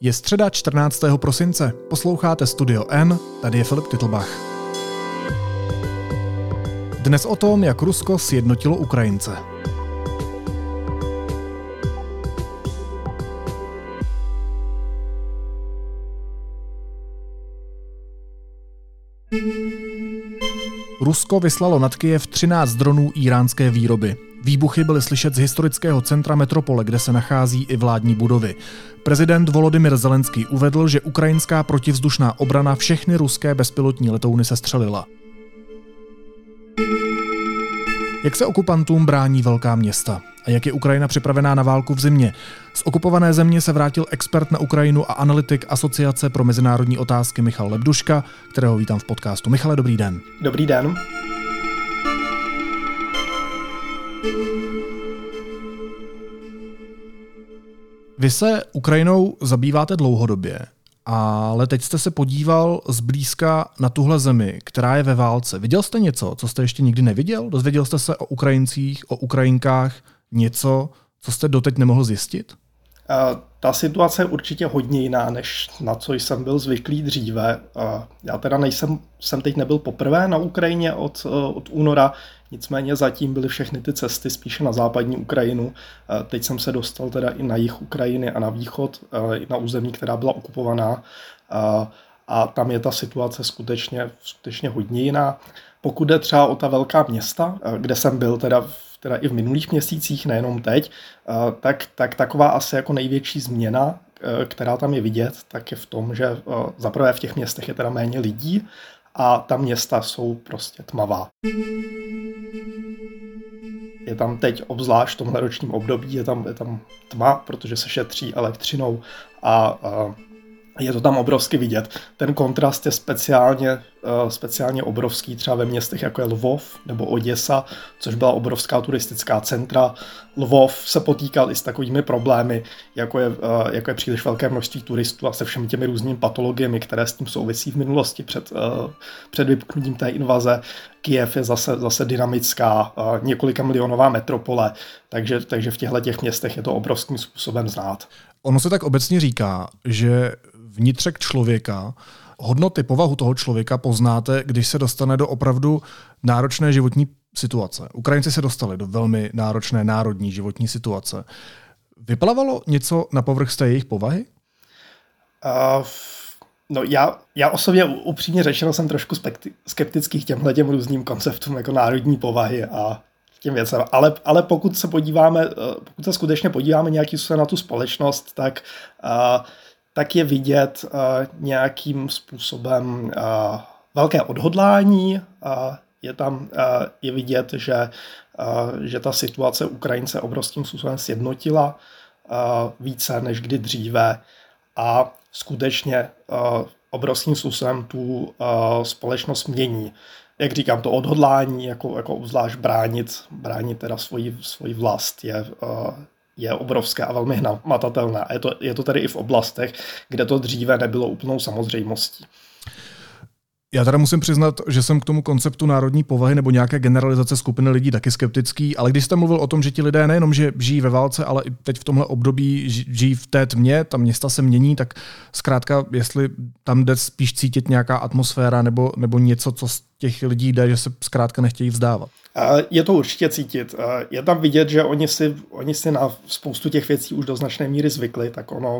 Je středa 14. prosince, posloucháte Studio N, tady je Filip Titlbach. Dnes o tom, jak Rusko sjednotilo Ukrajince. Rusko vyslalo nad Kyjev 13 dronů iránské výroby. Výbuchy byly slyšet z historického centra metropole, kde se nachází i vládní budovy. Prezident Volodymyr Zelenský uvedl, že ukrajinská protivzdušná obrana všechny ruské bezpilotní letouny sestřelila. Jak se okupantům brání velká města? A jak je Ukrajina připravená na válku v zimě? Z okupované země se vrátil expert na Ukrajinu a analytik Asociace pro mezinárodní otázky Michal Lebduška, kterého vítám v podcastu. Michale, dobrý den. Dobrý den. Vy se Ukrajinou zabýváte dlouhodobě, ale teď jste se podíval zblízka na tuhle zemi, která je ve válce. Viděl jste něco, co jste ještě nikdy neviděl? Dozvěděl jste se o Ukrajincích, o Ukrajinkách něco, co jste doteď nemohl zjistit? Ta situace je určitě hodně jiná, než na co jsem byl zvyklý dříve. Já teda nejsem, jsem teď nebyl poprvé na Ukrajině od, od února, nicméně zatím byly všechny ty cesty spíše na západní Ukrajinu. Teď jsem se dostal teda i na jih Ukrajiny a na východ, i na území, která byla okupovaná. A tam je ta situace skutečně, skutečně hodně jiná. Pokud jde třeba o ta velká města, kde jsem byl teda v teda i v minulých měsících, nejenom teď, eh, tak, tak taková asi jako největší změna, eh, která tam je vidět, tak je v tom, že eh, zaprvé v těch městech je teda méně lidí a ta města jsou prostě tmavá. Je tam teď, obzvlášť v tomhle ročním období, je tam, je tam tma, protože se šetří elektřinou a, a je to tam obrovsky vidět. Ten kontrast je speciálně, uh, speciálně obrovský třeba ve městech jako je Lvov nebo Oděsa, což byla obrovská turistická centra. Lvov se potýkal i s takovými problémy, jako je, uh, jako je příliš velké množství turistů a se všemi těmi různými patologiemi, které s tím souvisí v minulosti před, uh, před vypuknutím té invaze. Kiev je zase, zase dynamická, několika milionová metropole, takže, takže v těchto těch městech je to obrovským způsobem znát. Ono se tak obecně říká, že vnitřek člověka, hodnoty, povahu toho člověka poznáte, když se dostane do opravdu náročné životní situace. Ukrajinci se dostali do velmi náročné národní životní situace. Vyplavalo něco na povrch z té jejich povahy? Uh, no já, já osobně upřímně řečeno jsem trošku skeptický k těmhle těm různým konceptům jako národní povahy a těm věcem. Ale, ale pokud se podíváme, eh, pokud se skutečně podíváme nějaký se na tu společnost, tak uh, tak je vidět uh, nějakým způsobem velké odhodlání. Je tam je vidět, že, že ta situace Ukrajince obrovským způsobem sjednotila více než kdy dříve a skutečně obrovským způsobem tu společnost mění. Jak říkám, to odhodlání, jako, jako obzvlášť bránit, bránit teda svoji, svoji vlast je, uh, je obrovské a velmi hmatatelné. Je to, je to tady i v oblastech, kde to dříve nebylo úplnou samozřejmostí. Já teda musím přiznat, že jsem k tomu konceptu národní povahy nebo nějaké generalizace skupiny lidí taky skeptický, ale když jste mluvil o tom, že ti lidé nejenom, že žijí ve válce, ale i teď v tomhle období žijí v té tmě, ta města se mění, tak zkrátka, jestli tam jde spíš cítit nějaká atmosféra nebo, nebo něco, co těch lidí jde, že se zkrátka nechtějí vzdávat. Je to určitě cítit. Je tam vidět, že oni si, oni si na spoustu těch věcí už do značné míry zvykli, tak ono,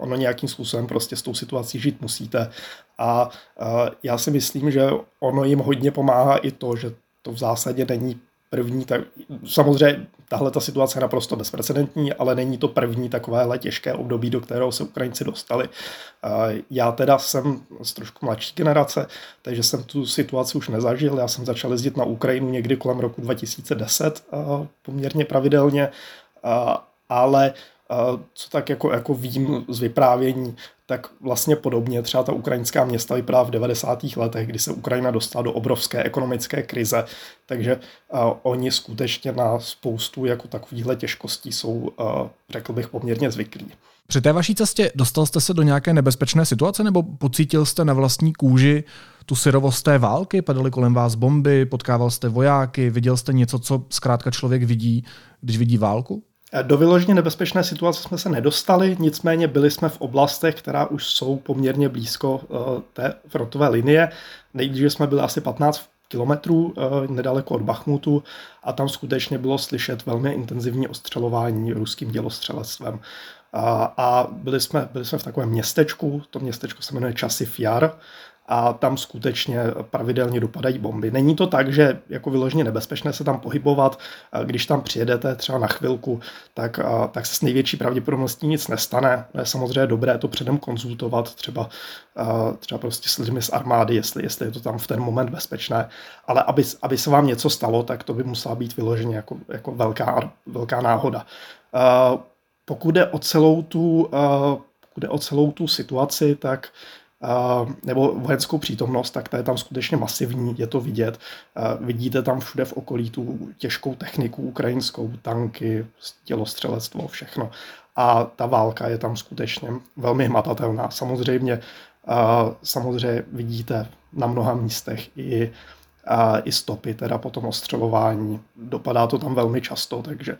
ono nějakým způsobem prostě s tou situací žít musíte. A já si myslím, že ono jim hodně pomáhá i to, že to v zásadě není první, tak samozřejmě tahle ta situace je naprosto bezprecedentní, ale není to první takovéhle těžké období, do kterého se Ukrajinci dostali. Já teda jsem z trošku mladší generace, takže jsem tu situaci už nezažil. Já jsem začal jezdit na Ukrajinu někdy kolem roku 2010 poměrně pravidelně, ale co tak jako, jako vím z vyprávění, tak vlastně podobně třeba ta ukrajinská města vypadá v 90. letech, kdy se Ukrajina dostala do obrovské ekonomické krize, takže uh, oni skutečně na spoustu jako takovýchhle těžkostí jsou, uh, řekl bych, poměrně zvyklí. Při té vaší cestě dostal jste se do nějaké nebezpečné situace nebo pocítil jste na vlastní kůži tu syrovost té války? Padaly kolem vás bomby, potkával jste vojáky, viděl jste něco, co zkrátka člověk vidí, když vidí válku? Do vyloženě nebezpečné situace jsme se nedostali, nicméně byli jsme v oblastech, která už jsou poměrně blízko té frontové linie. Nejdříve jsme byli asi 15 kilometrů nedaleko od Bachmutu a tam skutečně bylo slyšet velmi intenzivní ostřelování ruským dělostřelectvem. A, a byli, jsme, byli jsme v takovém městečku, to městečko se jmenuje Časiv Jar, a tam skutečně pravidelně dopadají bomby. Není to tak, že jako vyloženě nebezpečné se tam pohybovat, když tam přijedete třeba na chvilku, tak, tak se s největší pravděpodobností nic nestane. Je samozřejmě dobré to předem konzultovat, třeba, třeba prostě s lidmi z armády, jestli, jestli je to tam v ten moment bezpečné, ale aby, aby se vám něco stalo, tak to by musela být vyloženě jako, jako velká, velká náhoda. Pokud jde o celou tu, pokud jde o celou tu situaci, tak nebo vojenskou přítomnost, tak ta je tam skutečně masivní, je to vidět. Vidíte tam všude v okolí tu těžkou techniku ukrajinskou, tanky, tělostřelectvo, všechno. A ta válka je tam skutečně velmi hmatatelná. Samozřejmě, samozřejmě vidíte na mnoha místech i, i stopy, teda po tom ostřelování. Dopadá to tam velmi často, takže,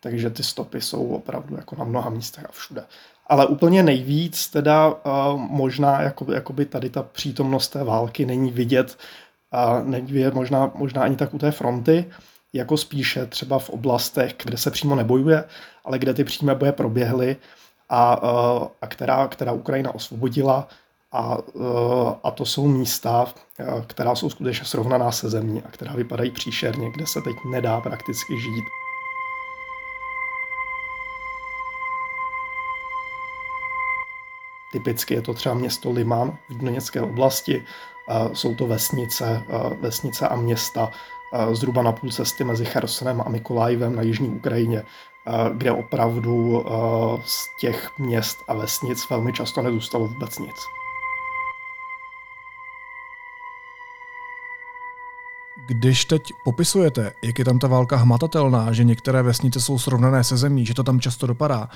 takže ty stopy jsou opravdu jako na mnoha místech a všude. Ale úplně nejvíc teda možná jakoby, jakoby tady ta přítomnost té války není vidět, není vidět možná, možná ani tak u té fronty, jako spíše třeba v oblastech, kde se přímo nebojuje, ale kde ty přímé boje proběhly a, a která, která Ukrajina osvobodila a, a to jsou místa, která jsou skutečně srovnaná se zemí a která vypadají příšerně, kde se teď nedá prakticky žít. Typicky je to třeba město Liman v Doněcké oblasti. Jsou to vesnice, vesnice a města zhruba na půl cesty mezi Chersonem a Mikolajevem na jižní Ukrajině, kde opravdu z těch měst a vesnic velmi často nezůstalo vůbec nic. Když teď popisujete, jak je tam ta válka hmatatelná, že některé vesnice jsou srovnané se zemí, že to tam často dopadá,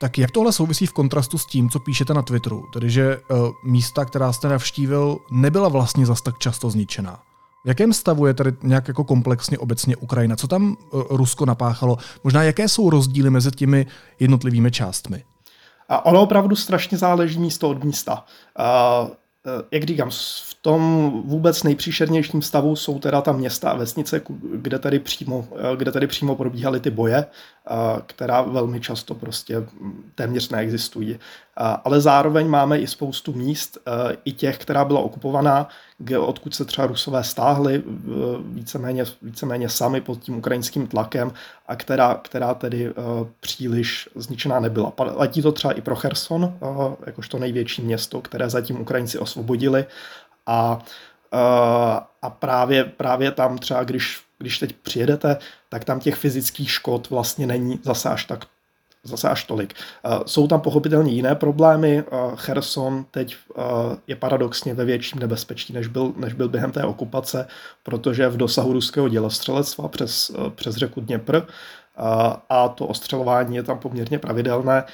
tak jak tohle souvisí v kontrastu s tím, co píšete na Twitteru? Tedy, že uh, místa, která jste navštívil, nebyla vlastně zas tak často zničená. V jakém stavu je tady nějak jako komplexně obecně Ukrajina? Co tam uh, Rusko napáchalo? Možná jaké jsou rozdíly mezi těmi jednotlivými částmi? A ono opravdu strašně záleží místo od místa. Uh, jak říkám, v tom vůbec nejpříšernějším stavu jsou teda ta města a vesnice, kde tady přímo, kde tady přímo probíhaly ty boje, která velmi často prostě téměř neexistují. Ale zároveň máme i spoustu míst, i těch, která byla okupovaná, odkud se třeba Rusové stáhli víceméně, víceméně sami pod tím ukrajinským tlakem a která, která tedy příliš zničená nebyla. Platí to třeba i pro Cherson, jakožto největší město, které zatím Ukrajinci osvobodili a, a právě, právě tam třeba, když když teď přijedete, tak tam těch fyzických škod vlastně není zase až tak zase až tolik. Jsou tam pochopitelně jiné problémy. Cherson teď je paradoxně ve větším nebezpečí, než byl, než byl během té okupace, protože v dosahu ruského dělostřelectva přes, přes řeku Dněpr a to ostřelování je tam poměrně pravidelné.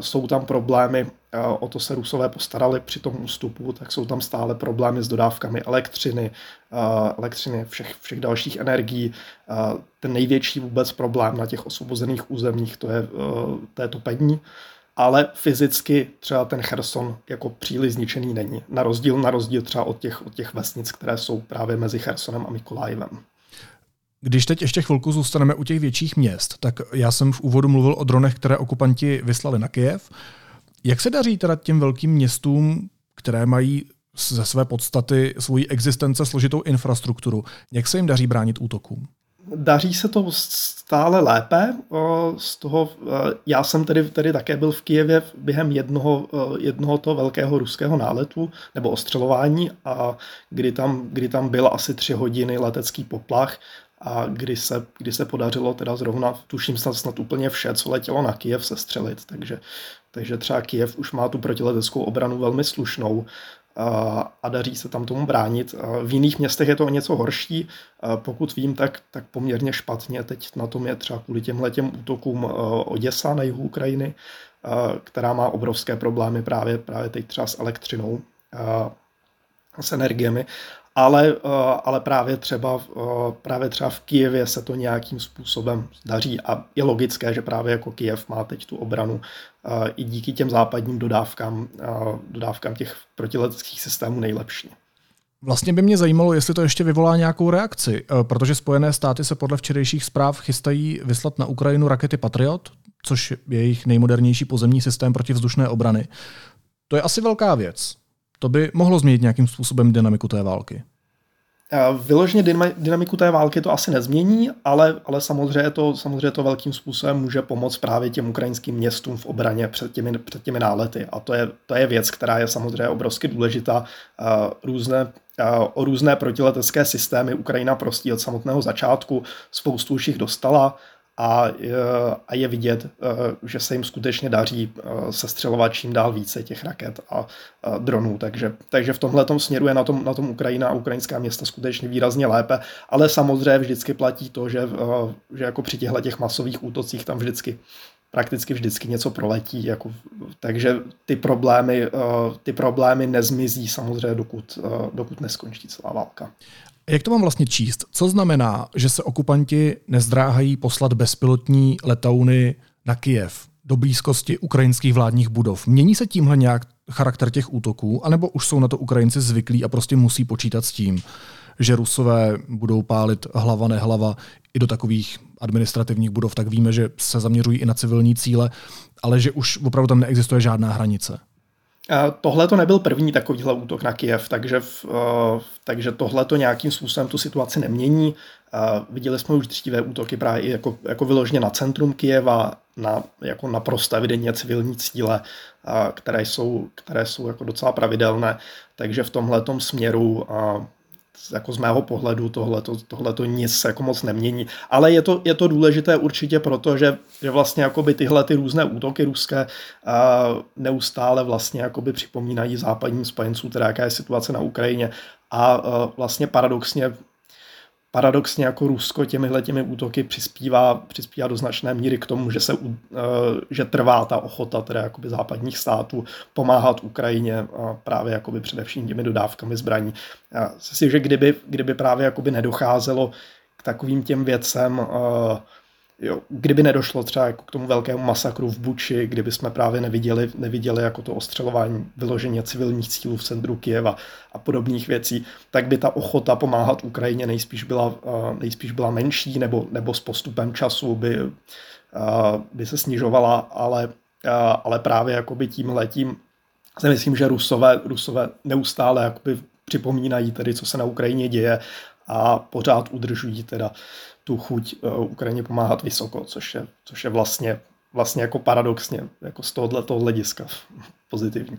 Jsou tam problémy, o to se Rusové postarali při tom ústupu, tak jsou tam stále problémy s dodávkami elektřiny, elektřiny všech, všech dalších energií. Ten největší vůbec problém na těch osvobozených územích, to je, to je topení ale fyzicky třeba ten Cherson jako příliš zničený není. Na rozdíl, na rozdíl třeba od těch, od těch vesnic, které jsou právě mezi Chersonem a Mikolajevem. Když teď ještě chvilku zůstaneme u těch větších měst, tak já jsem v úvodu mluvil o dronech, které okupanti vyslali na Kyjev. Jak se daří teda těm velkým městům, které mají ze své podstaty svoji existence složitou infrastrukturu, jak se jim daří bránit útokům? Daří se to stále lépe. Z toho, já jsem tedy, tedy také byl v Kijevě během jednoho, jednoho toho velkého ruského náletu nebo ostřelování, a kdy tam, kdy tam byl asi tři hodiny letecký poplach a kdy se, kdy se podařilo teda zrovna, tuším snad, snad úplně vše, co letělo na Kijev, sestřelit, takže, takže třeba Kijev už má tu protileteckou obranu velmi slušnou a, a daří se tam tomu bránit. A v jiných městech je to o něco horší, a pokud vím, tak, tak poměrně špatně. Teď na tom je třeba kvůli těm letěm útokům Oděsa na jihu Ukrajiny, a, která má obrovské problémy právě, právě teď třeba s elektřinou, a, s energiemi ale, ale právě, třeba, právě třeba v Kijevě se to nějakým způsobem daří a je logické, že právě jako Kijev má teď tu obranu i díky těm západním dodávkám, dodávkám těch protileteckých systémů nejlepší. Vlastně by mě zajímalo, jestli to ještě vyvolá nějakou reakci, eh, protože Spojené státy se podle včerejších zpráv chystají vyslat na Ukrajinu rakety Patriot, což je jejich nejmodernější pozemní systém protivzdušné obrany. To je asi velká věc. To by mohlo změnit nějakým způsobem dynamiku té války. Vyloženě dynamiku té války to asi nezmění, ale, ale samozřejmě, to, samozřejmě to velkým způsobem může pomoct právě těm ukrajinským městům v obraně před těmi, před těmi nálety. A to je, to je věc, která je samozřejmě obrovsky důležitá. Různé, o různé protiletecké systémy Ukrajina prostě od samotného začátku spoustu už jich dostala a, a je vidět, eh, že se jim skutečně daří eh, sestřelovat čím dál více těch raket a dronů. Takže, takže v tomhle směru je na tom, na tom Ukrajina a ukrajinská města skutečně výrazně lépe, ale samozřejmě vždycky platí to, že, eh, že jako při těchto těch masových útocích tam vždycky prakticky vždycky něco proletí, jako, takže ty problémy, ty problémy nezmizí samozřejmě, dokud, dokud neskončí celá válka. Jak to mám vlastně číst? Co znamená, že se okupanti nezdráhají poslat bezpilotní letouny na Kijev do blízkosti ukrajinských vládních budov? Mění se tímhle nějak charakter těch útoků, anebo už jsou na to Ukrajinci zvyklí a prostě musí počítat s tím, že Rusové budou pálit hlava nehlava i do takových administrativních budov, tak víme, že se zaměřují i na civilní cíle, ale že už opravdu tam neexistuje žádná hranice. Tohle to nebyl první takovýhle útok na Kiev, takže, uh, takže tohle to nějakým způsobem tu situaci nemění. Uh, viděli jsme už dříve útoky právě i jako, jako vyloženě na centrum Kijeva, na jako naprosto evidentně civilní cíle, které jsou, které jsou jako docela pravidelné. Takže v tomhle směru jako z mého pohledu tohle to nic jako moc nemění. Ale je to, je to důležité určitě proto, že, že vlastně jakoby tyhle ty různé útoky ruské uh, neustále vlastně jakoby připomínají západním spojencům, teda jaká je situace na Ukrajině. A uh, vlastně paradoxně paradoxně jako Rusko těmihle těmi útoky přispívá, přispívá do značné míry k tomu, že, se, eh, že trvá ta ochota teda jakoby západních států pomáhat Ukrajině právě jakoby především těmi dodávkami zbraní. Já si že kdyby, kdyby právě jakoby nedocházelo k takovým těm věcem, uh, Jo, kdyby nedošlo třeba jako k tomu velkému masakru v Buči, kdyby jsme právě neviděli, neviděli jako to ostřelování vyloženě civilních cílů v centru Kijeva a podobných věcí, tak by ta ochota pomáhat Ukrajině nejspíš byla, nejspíš byla menší nebo, nebo s postupem času by, by se snižovala, ale, ale právě jakoby tím letím si myslím, že Rusové, Rusové neustále připomínají tedy, co se na Ukrajině děje a pořád udržují teda tu chuť uh, Ukrajině pomáhat vysoko, což je, což je vlastně, vlastně jako paradoxně jako z tohohle toho hlediska pozitivní.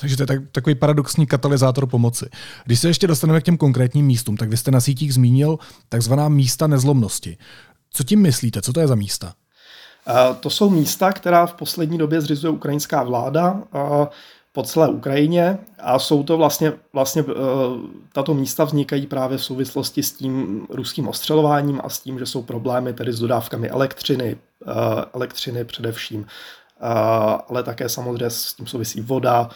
Takže to je tak, takový paradoxní katalyzátor pomoci. Když se ještě dostaneme k těm konkrétním místům, tak vy jste na sítích zmínil takzvaná místa nezlomnosti. Co tím myslíte? Co to je za místa? Uh, to jsou místa, která v poslední době zřizuje ukrajinská vláda. Po celé Ukrajině a jsou to vlastně, vlastně eh, tato místa vznikají právě v souvislosti s tím ruským ostřelováním a s tím, že jsou problémy tedy s dodávkami elektřiny, eh, elektřiny především, eh, ale také samozřejmě s tím souvisí voda,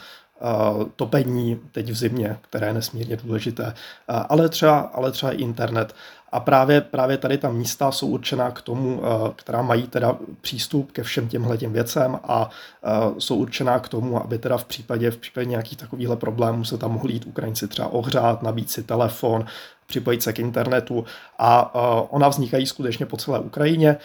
topení teď v zimě, které je nesmírně důležité, ale třeba, ale třeba internet. A právě, právě tady ta místa jsou určená k tomu, eh, která mají teda přístup ke všem těmhle těm věcem a eh, jsou určená k tomu, aby teda v případě, v případě nějakých takovýchhle problémů se tam mohli jít Ukrajinci třeba ohřát, nabít si telefon, připojit se k internetu a eh, ona vznikají skutečně po celé Ukrajině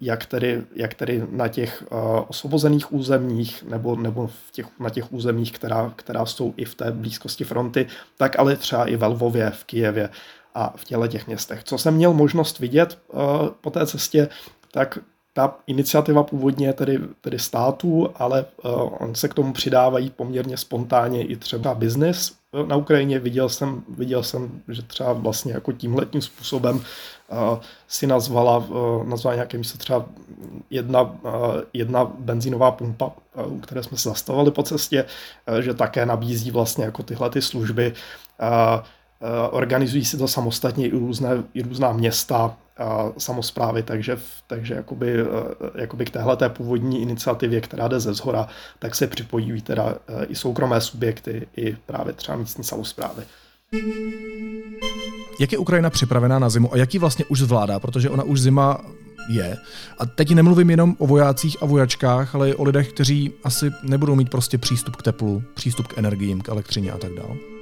jak tedy, jak tedy na těch osvobozených územích nebo, nebo v těch, na těch územích, která, která jsou i v té blízkosti fronty, tak ale třeba i ve Lvově, v Kijevě a v těle těch městech. Co jsem měl možnost vidět po té cestě, tak ta iniciativa původně tedy, tedy států, ale uh, on se k tomu přidávají poměrně spontánně i třeba biznis na Ukrajině. Viděl jsem, viděl jsem, že třeba vlastně jako tímhletím způsobem uh, si nazvala, uh, nazvala nějaké místo třeba jedna, jedna benzínová pumpa, u které jsme se zastavili po cestě, že také nabízí vlastně jako tyhle ty služby. Organizují si to samostatně i, různé, i různá města, samozprávy, takže, takže jakoby, jakoby k téhle té původní iniciativě, která jde ze zhora, tak se připojí teda i soukromé subjekty, i právě třeba místní samozprávy. Jak je Ukrajina připravená na zimu a jaký vlastně už zvládá, protože ona už zima je. A teď nemluvím jenom o vojácích a vojačkách, ale i o lidech, kteří asi nebudou mít prostě přístup k teplu, přístup k energiím, k elektřině a tak dále.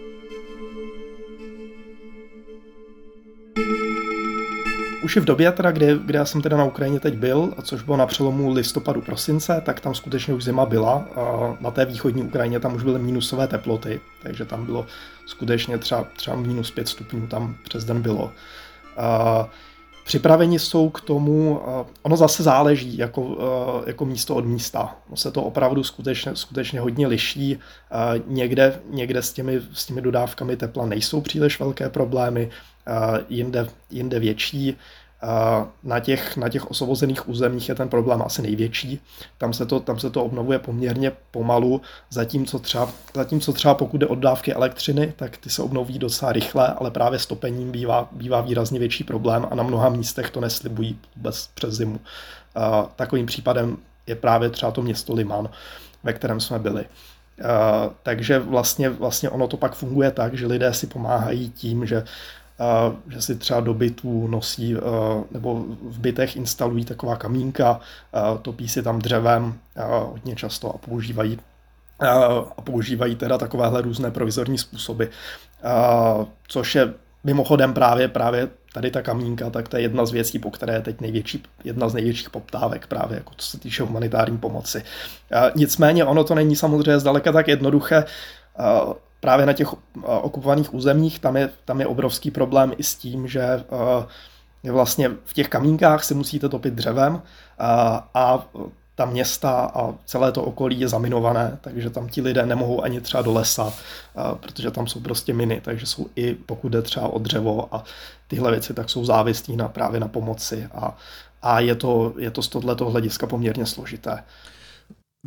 Už i v době, teda, kdy, kdy já jsem teda na Ukrajině teď byl, a což bylo na přelomu listopadu prosince, tak tam skutečně už zima byla. A na té východní Ukrajině tam už byly minusové teploty, takže tam bylo skutečně třeba, třeba minus 5 stupňů tam přes den bylo. A Připraveni jsou k tomu, ono zase záleží jako, jako místo od místa. No se to opravdu skutečně, skutečně hodně liší. Někde, někde s, těmi, s těmi dodávkami tepla nejsou příliš velké problémy, jinde, jinde větší. Na těch, na těch osvobozených územích je ten problém asi největší. Tam se to, tam se to obnovuje poměrně pomalu, zatímco třeba, zatímco třeba pokud jde o dávky elektřiny, tak ty se obnoví docela rychle, ale právě stopením bývá, bývá výrazně větší problém a na mnoha místech to neslibují vůbec přes zimu. Takovým případem je právě třeba to město Liman, ve kterém jsme byli. Takže vlastně, vlastně ono to pak funguje tak, že lidé si pomáhají tím, že že si třeba do bytů nosí nebo v bytech instalují taková kamínka, topí si tam dřevem hodně často a používají a používají teda takovéhle různé provizorní způsoby, což je mimochodem právě, právě tady ta kamínka, tak to je jedna z věcí, po které je teď největší, jedna z největších poptávek právě, jako co se týče humanitární pomoci. Nicméně ono to není samozřejmě zdaleka tak jednoduché právě na těch eh, okupovaných územích, tam je, tam je obrovský problém i s tím, že eh, vlastně v těch kamínkách si musíte topit dřevem a, eh, a ta města a celé to okolí je zaminované, takže tam ti lidé nemohou ani třeba do lesa, protože tam jsou prostě miny, takže jsou i pokud jde třeba o dřevo a tyhle věci, tak jsou závislí na, právě na pomoci a, a je to, je to z tohoto hlediska poměrně složité.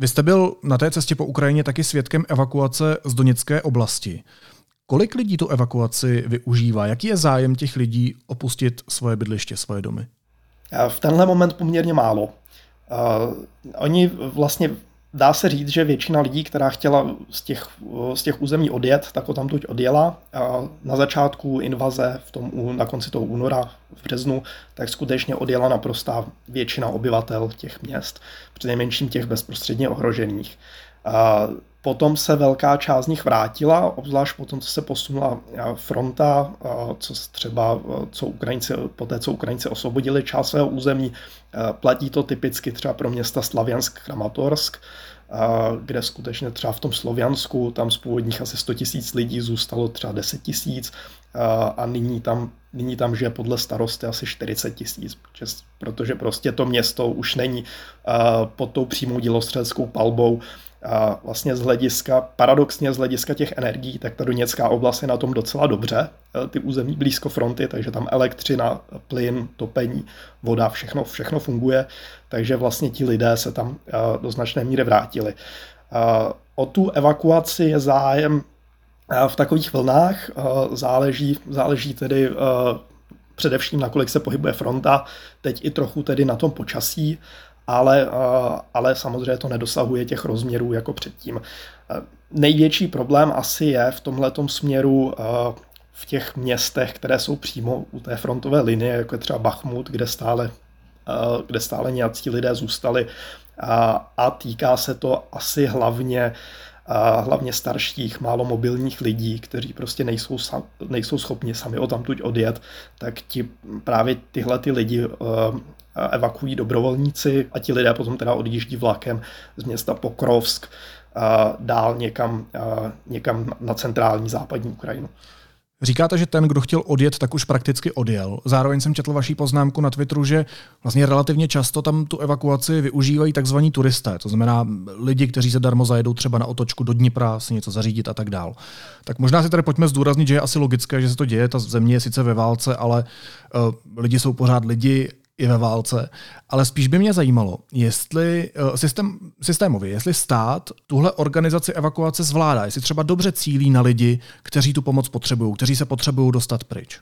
Vy jste byl na té cestě po Ukrajině taky svědkem evakuace z Doněcké oblasti. Kolik lidí tu evakuaci využívá? Jaký je zájem těch lidí opustit svoje bydliště, svoje domy? V tenhle moment poměrně málo. Uh, oni vlastně dá se říct, že většina lidí, která chtěla z těch, z těch území odjet, tak ho tam tuď odjela. A na začátku invaze, v tom, na konci toho února, v březnu, tak skutečně odjela naprostá většina obyvatel těch měst, přinejmenším těch bezprostředně ohrožených. A potom se velká část z nich vrátila, obzvlášť potom, co se posunula fronta, co třeba, co Ukrajinci, po té, co Ukrajinci osvobodili část svého území, platí to typicky třeba pro města Slaviansk, Kramatorsk, kde skutečně třeba v tom Sloviansku tam z původních asi 100 tisíc lidí zůstalo třeba 10 tisíc a nyní tam, nyní tam žije podle starosty asi 40 tisíc, protože prostě to město už není pod tou přímou dělostřeleckou palbou a vlastně z hlediska, paradoxně z hlediska těch energií, tak ta Doněcká oblast je na tom docela dobře, e, ty území blízko fronty, takže tam elektřina, plyn, topení, voda, všechno, všechno funguje, takže vlastně ti lidé se tam e, do značné míry vrátili. E, o tu evakuaci je zájem v takových vlnách, záleží, záleží tedy především na kolik se pohybuje fronta, teď i trochu tedy na tom počasí, ale, ale samozřejmě to nedosahuje těch rozměrů jako předtím. Největší problém asi je v tomhletom směru v těch městech, které jsou přímo u té frontové linie, jako je třeba Bachmut, kde stále, kde stále nějací lidé zůstali. A, a týká se to asi hlavně hlavně starších, málo mobilních lidí, kteří prostě nejsou, sam, nejsou schopni sami o tamtuť odjet, tak ti právě tyhle ty lidi evakuují dobrovolníci a ti lidé potom teda odjíždí vlakem z města Pokrovsk dál někam, někam na centrální západní Ukrajinu. Říkáte, že ten, kdo chtěl odjet, tak už prakticky odjel. Zároveň jsem četl vaší poznámku na Twitteru, že vlastně relativně často tam tu evakuaci využívají takzvaní turisté, to znamená lidi, kteří se darmo zajedou třeba na otočku do Dnipra, si něco zařídit a tak dál. Tak možná si tady pojďme zdůraznit, že je asi logické, že se to děje, ta země je sice ve válce, ale uh, lidi jsou pořád lidi i ve válce, ale spíš by mě zajímalo, jestli uh, systém, systémově, jestli stát tuhle organizaci evakuace zvládá, jestli třeba dobře cílí na lidi, kteří tu pomoc potřebují, kteří se potřebují dostat pryč.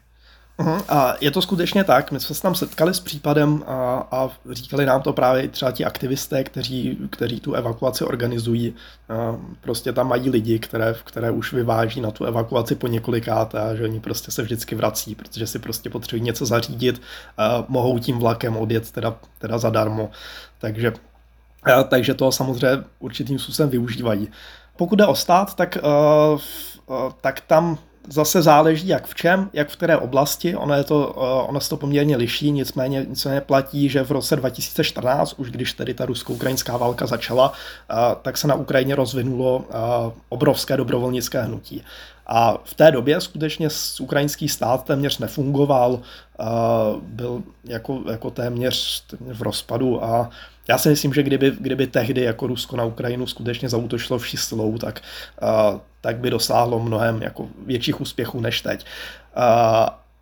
Uh-huh. A je to skutečně tak. My jsme se tam setkali s případem a, a říkali nám to právě třeba ti aktivisté, kteří, kteří tu evakuaci organizují. A prostě tam mají lidi, které, které už vyváží na tu evakuaci po několikáté a že oni prostě se vždycky vrací, protože si prostě potřebují něco zařídit, a mohou tím vlakem odjet teda, teda zadarmo. Takže, a, takže to samozřejmě určitým způsobem využívají. Pokud jde o stát, tak, uh, tak tam zase záleží jak v čem, jak v které oblasti. Ono, je to, eh, ono se to poměrně liší, nicméně, nicméně platí, že v roce 2014, už když tedy ta rusko-ukrajinská válka začala, eh, tak se na Ukrajině rozvinulo eh, obrovské dobrovolnické hnutí. A v té době skutečně ukrajinský stát téměř nefungoval, byl jako, jako téměř, téměř v rozpadu a já si myslím, že kdyby, kdyby tehdy jako Rusko na Ukrajinu skutečně zautočilo vší silou, tak, tak by dosáhlo mnohem jako větších úspěchů než teď.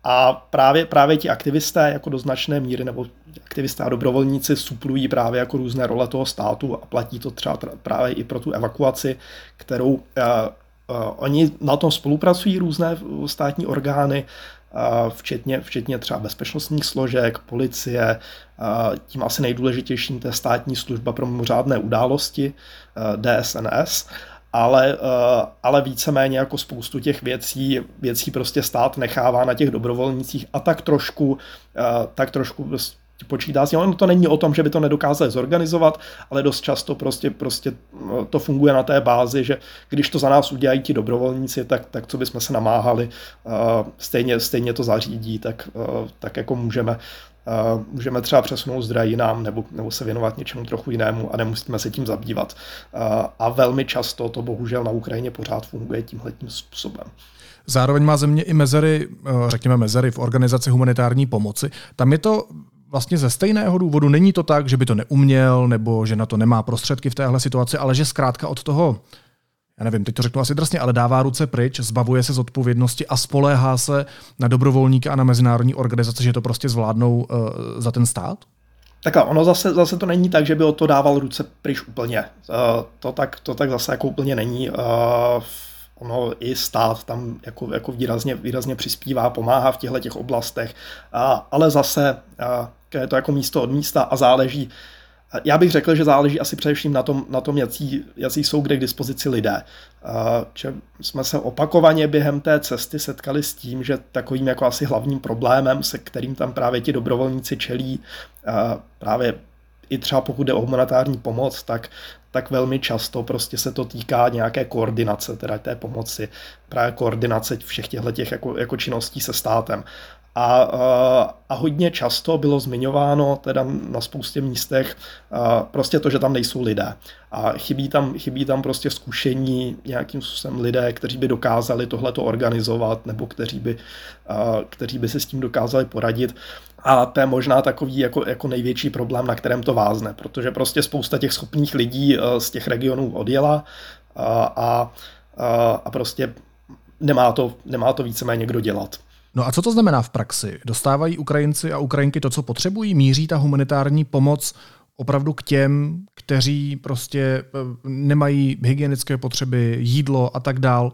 A právě, právě ti aktivisté jako do značné míry, nebo aktivisté a dobrovolníci suplují právě jako různé role toho státu a platí to třeba právě i pro tu evakuaci, kterou oni na tom spolupracují různé státní orgány, uh, včetně, včetně třeba bezpečnostních složek, policie, uh, tím asi nejdůležitějším je státní služba pro mimořádné události, DSNS ale, ale víceméně jako spoustu těch věcí, věcí prostě stát nechává na těch dobrovolnících a tak trošku, tak trošku počítá s Ono to není o tom, že by to nedokázali zorganizovat, ale dost často prostě, prostě no, to funguje na té bázi, že když to za nás udělají ti dobrovolníci, tak, tak co bychom se namáhali, stejně, stejně to zařídí, tak, tak jako můžeme, můžeme třeba přesunout zdroje jinam nebo, nebo se věnovat něčemu trochu jinému a nemusíme se tím zabývat. A velmi často to bohužel na Ukrajině pořád funguje tímhle tím způsobem. Zároveň má země i mezery, řekněme mezery v organizaci humanitární pomoci. Tam je to vlastně ze stejného důvodu. Není to tak, že by to neuměl nebo že na to nemá prostředky v téhle situaci, ale že zkrátka od toho já nevím, teď to řeknu asi drsně, ale dává ruce pryč, zbavuje se z odpovědnosti a spoléhá se na dobrovolníky a na mezinárodní organizace, že to prostě zvládnou uh, za ten stát? Takhle, ono zase, zase to není tak, že by o to dával ruce pryč úplně. Uh, to, tak, to tak zase jako úplně není. Uh, ono i stát tam jako, jako výrazně, výrazně přispívá, pomáhá v těchto těch oblastech, uh, ale zase uh, je to jako místo od místa a záleží, já bych řekl, že záleží asi především na tom, na tom jaký, jaký jsou kde k dispozici lidé. Že jsme se opakovaně během té cesty setkali s tím, že takovým jako asi hlavním problémem, se kterým tam právě ti dobrovolníci čelí, právě i třeba pokud jde o humanitární pomoc, tak, tak velmi často prostě se to týká nějaké koordinace, teda té pomoci, právě koordinace všech těchto těch jako, jako činností se státem. A, a hodně často bylo zmiňováno teda na spoustě místech prostě to, že tam nejsou lidé. A chybí tam, chybí tam prostě zkušení nějakým způsobem lidé, kteří by dokázali tohleto organizovat nebo kteří by, kteří by se s tím dokázali poradit. A to je možná takový jako, jako největší problém, na kterém to vázne, protože prostě spousta těch schopných lidí z těch regionů odjela a, a, a prostě nemá to, nemá to víceméně kdo dělat. No a co to znamená v praxi? Dostávají Ukrajinci a Ukrajinky to, co potřebují? Míří ta humanitární pomoc opravdu k těm, kteří prostě eh, nemají hygienické potřeby, jídlo a tak dál?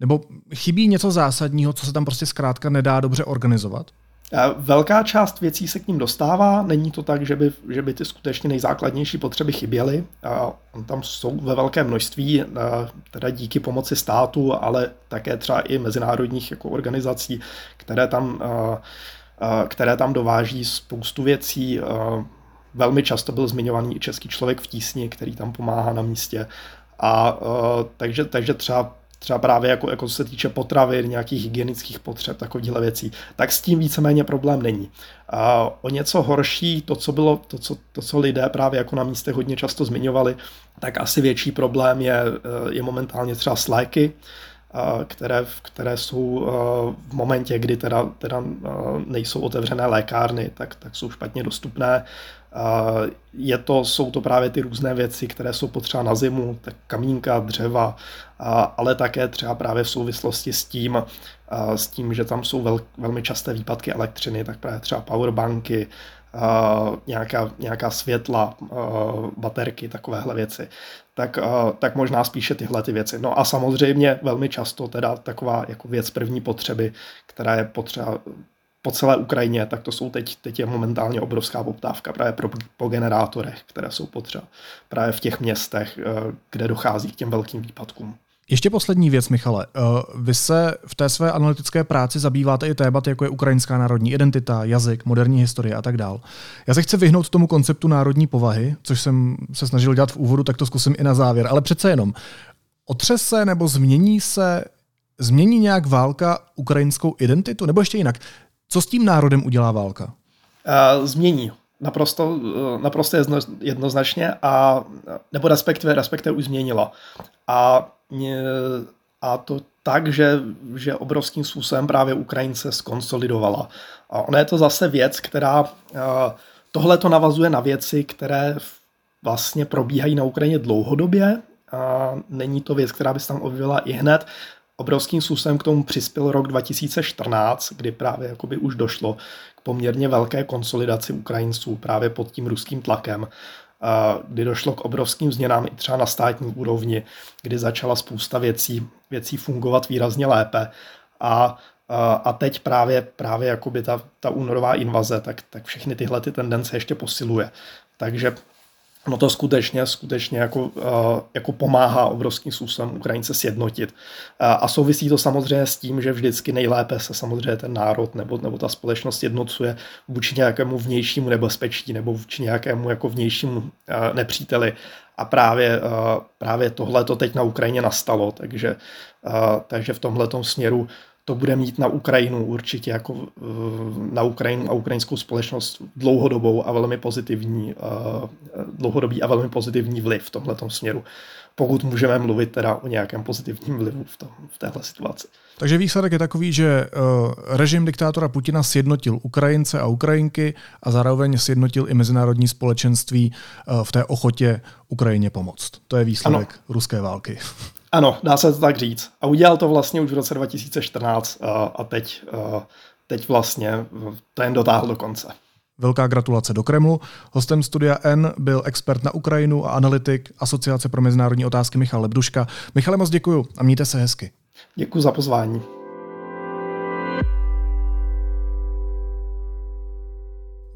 Nebo chybí něco zásadního, co se tam prostě zkrátka nedá dobře organizovat? Velká část věcí se k ním dostává, není to tak, že by, že by ty skutečně nejzákladnější potřeby chyběly. Tam jsou ve velké množství, teda díky pomoci státu, ale také třeba i mezinárodních jako organizací, které tam, které tam dováží spoustu věcí. Velmi často byl zmiňovaný i český člověk v tísni, který tam pomáhá na místě. A takže, takže třeba třeba právě jako, jako se týče potravy, nějakých hygienických potřeb, takovýchhle věcí, tak s tím víceméně problém není. A o něco horší, to, co bylo, to, co, to, co lidé právě jako na místech hodně často zmiňovali, tak asi větší problém je, eh, je momentálně třeba s léky, eh, které, které jsou v momentě, kdy teda, teda nejsou otevřené lékárny, tak, tak jsou špatně dostupné. Je to, jsou to právě ty různé věci, které jsou potřeba na zimu, tak kamínka, dřeva, ale také třeba právě v souvislosti s tím, s tím, že tam jsou vel, velmi časté výpadky elektřiny, tak právě třeba powerbanky, nějaká, nějaká světla, baterky, takovéhle věci. Tak, tak možná spíše tyhle ty věci. No a samozřejmě velmi často teda taková jako věc první potřeby, která je potřeba po celé Ukrajině, tak to jsou teď, teď je momentálně obrovská poptávka právě pro, po generátorech, které jsou potřeba právě v těch městech, eh, kde dochází k těm velkým výpadkům. Ještě poslední věc, Michale. Eh, vy se v té své analytické práci zabýváte i tématy, jako je ukrajinská národní identita, jazyk, moderní historie a tak dál. Já se chci vyhnout tomu konceptu národní povahy, což jsem se snažil dělat v úvodu, tak to zkusím i na závěr. Ale přece jenom, otřese nebo změní se, změní nějak válka ukrajinskou identitu? Nebo ještě jinak, co s tím národem udělá válka? Uh, změní. Naprosto, naprosto jednoznačně a nebo respektive, respektive už změnila. A a to tak, že, že obrovským způsobem právě Ukrajince skonsolidovala. A ona je to zase věc, která tohle to navazuje na věci, které vlastně probíhají na Ukrajině dlouhodobě. A není to věc, která by se tam objevila i hned. Obrovským způsobem k tomu přispěl rok 2014, kdy právě jakoby už došlo k poměrně velké konsolidaci Ukrajinců právě pod tím ruským tlakem kdy došlo k obrovským změnám i třeba na státní úrovni, kdy začala spousta věcí, věcí fungovat výrazně lépe. A, a teď právě, právě jakoby ta, ta únorová invaze, tak, tak všechny tyhle ty tendence ještě posiluje. Takže no to skutečně, skutečně jako, eh, jako pomáhá obrovským způsobem Ukrajince sjednotit. Eh, a souvisí to samozřejmě s tím, že vždycky nejlépe se samozřejmě ten národ nebo, nebo ta společnost jednocuje vůči nějakému vnějšímu nebezpečí nebo vůči nějakému jako vnějšímu eh, nepříteli. A právě, právě tohle to teď na Ukrajině nastalo, takže, takže v tomhle směru to bude mít na Ukrajinu určitě jako eh, na Ukrajinu a ukrajinskou společnost dlouhodobou a velmi pozitivní, eh, dlouhodobý a velmi pozitivní vliv v tomhle směru. Pokud můžeme mluvit teda o nějakém pozitivním vlivu v, tom, v téhle situaci. Takže výsledek je takový, že uh, režim diktátora Putina sjednotil Ukrajince a Ukrajinky a zároveň sjednotil i mezinárodní společenství v té ochotě Ukrajině pomoct. To je výsledek ano. ruské války. Ano, dá se to tak říct. A udělal to vlastně už v roce 2014 uh, a teď, uh, teď vlastně to jen dotáhl do konce. Velká gratulace do Kremlu. Hostem studia N byl expert na Ukrajinu a analytik Asociace pro mezinárodní otázky Michal Lebduška. Michale, moc děkuju a mějte se hezky. Děkuji za pozvání.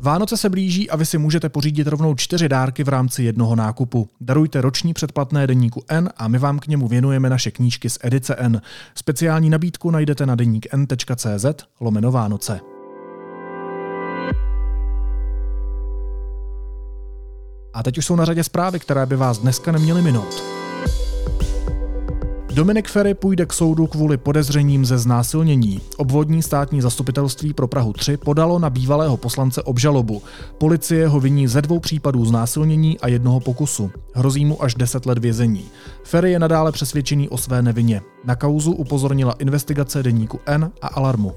Vánoce se blíží a vy si můžete pořídit rovnou čtyři dárky v rámci jednoho nákupu. Darujte roční předplatné deníku N a my vám k němu věnujeme naše knížky z edice N. Speciální nabídku najdete na deník n.cz lomeno Vánoce. A teď už jsou na řadě zprávy, které by vás dneska neměly minout. Dominik Ferry půjde k soudu kvůli podezřením ze znásilnění. Obvodní státní zastupitelství pro Prahu 3 podalo na bývalého poslance obžalobu. Policie ho viní ze dvou případů znásilnění a jednoho pokusu. Hrozí mu až 10 let vězení. Ferry je nadále přesvědčený o své nevině. Na kauzu upozornila investigace deníku N a Alarmu.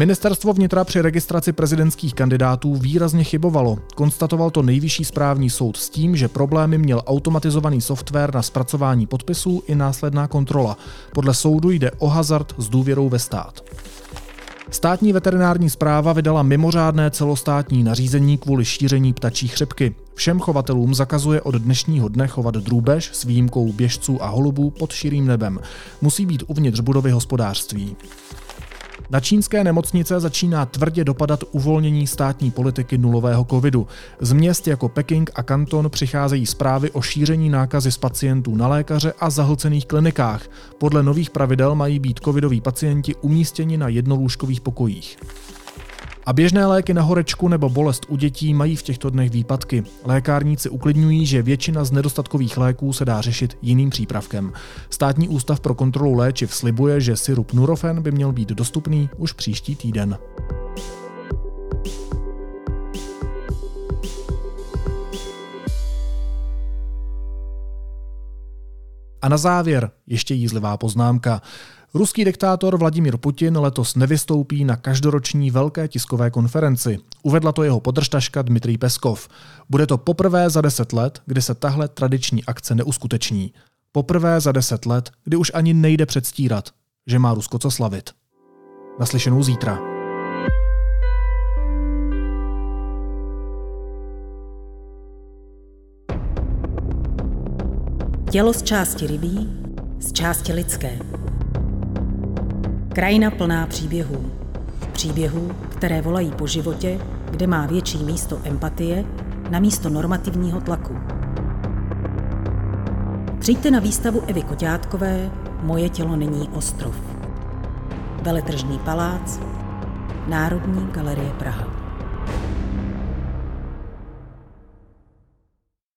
Ministerstvo vnitra při registraci prezidentských kandidátů výrazně chybovalo. Konstatoval to nejvyšší správní soud s tím, že problémy měl automatizovaný software na zpracování podpisů i následná kontrola. Podle soudu jde o hazard s důvěrou ve stát. Státní veterinární zpráva vydala mimořádné celostátní nařízení kvůli šíření ptačí chřipky. Všem chovatelům zakazuje od dnešního dne chovat drůbež s výjimkou běžců a holubů pod širým nebem. Musí být uvnitř budovy hospodářství. Na čínské nemocnice začíná tvrdě dopadat uvolnění státní politiky nulového covidu. Z měst jako Peking a Kanton přicházejí zprávy o šíření nákazy z pacientů na lékaře a zahlcených klinikách. Podle nových pravidel mají být covidoví pacienti umístěni na jednolůžkových pokojích. A běžné léky na horečku nebo bolest u dětí mají v těchto dnech výpadky. Lékárníci uklidňují, že většina z nedostatkových léků se dá řešit jiným přípravkem. Státní ústav pro kontrolu léčiv slibuje, že sirup Nurofen by měl být dostupný už příští týden. A na závěr ještě jízlivá poznámka. Ruský diktátor Vladimír Putin letos nevystoupí na každoroční velké tiskové konferenci. Uvedla to jeho podržtaška Dmitrij Peskov. Bude to poprvé za deset let, kdy se tahle tradiční akce neuskuteční. Poprvé za deset let, kdy už ani nejde předstírat, že má Rusko co slavit. Naslyšenou zítra. Tělo z části rybí, z části lidské. Krajina plná příběhů Příběhů, které volají po životě, kde má větší místo empatie na místo normativního tlaku. Přijďte na výstavu Evy Koťátkové Moje tělo není ostrov. Veletržní palác, Národní galerie Praha.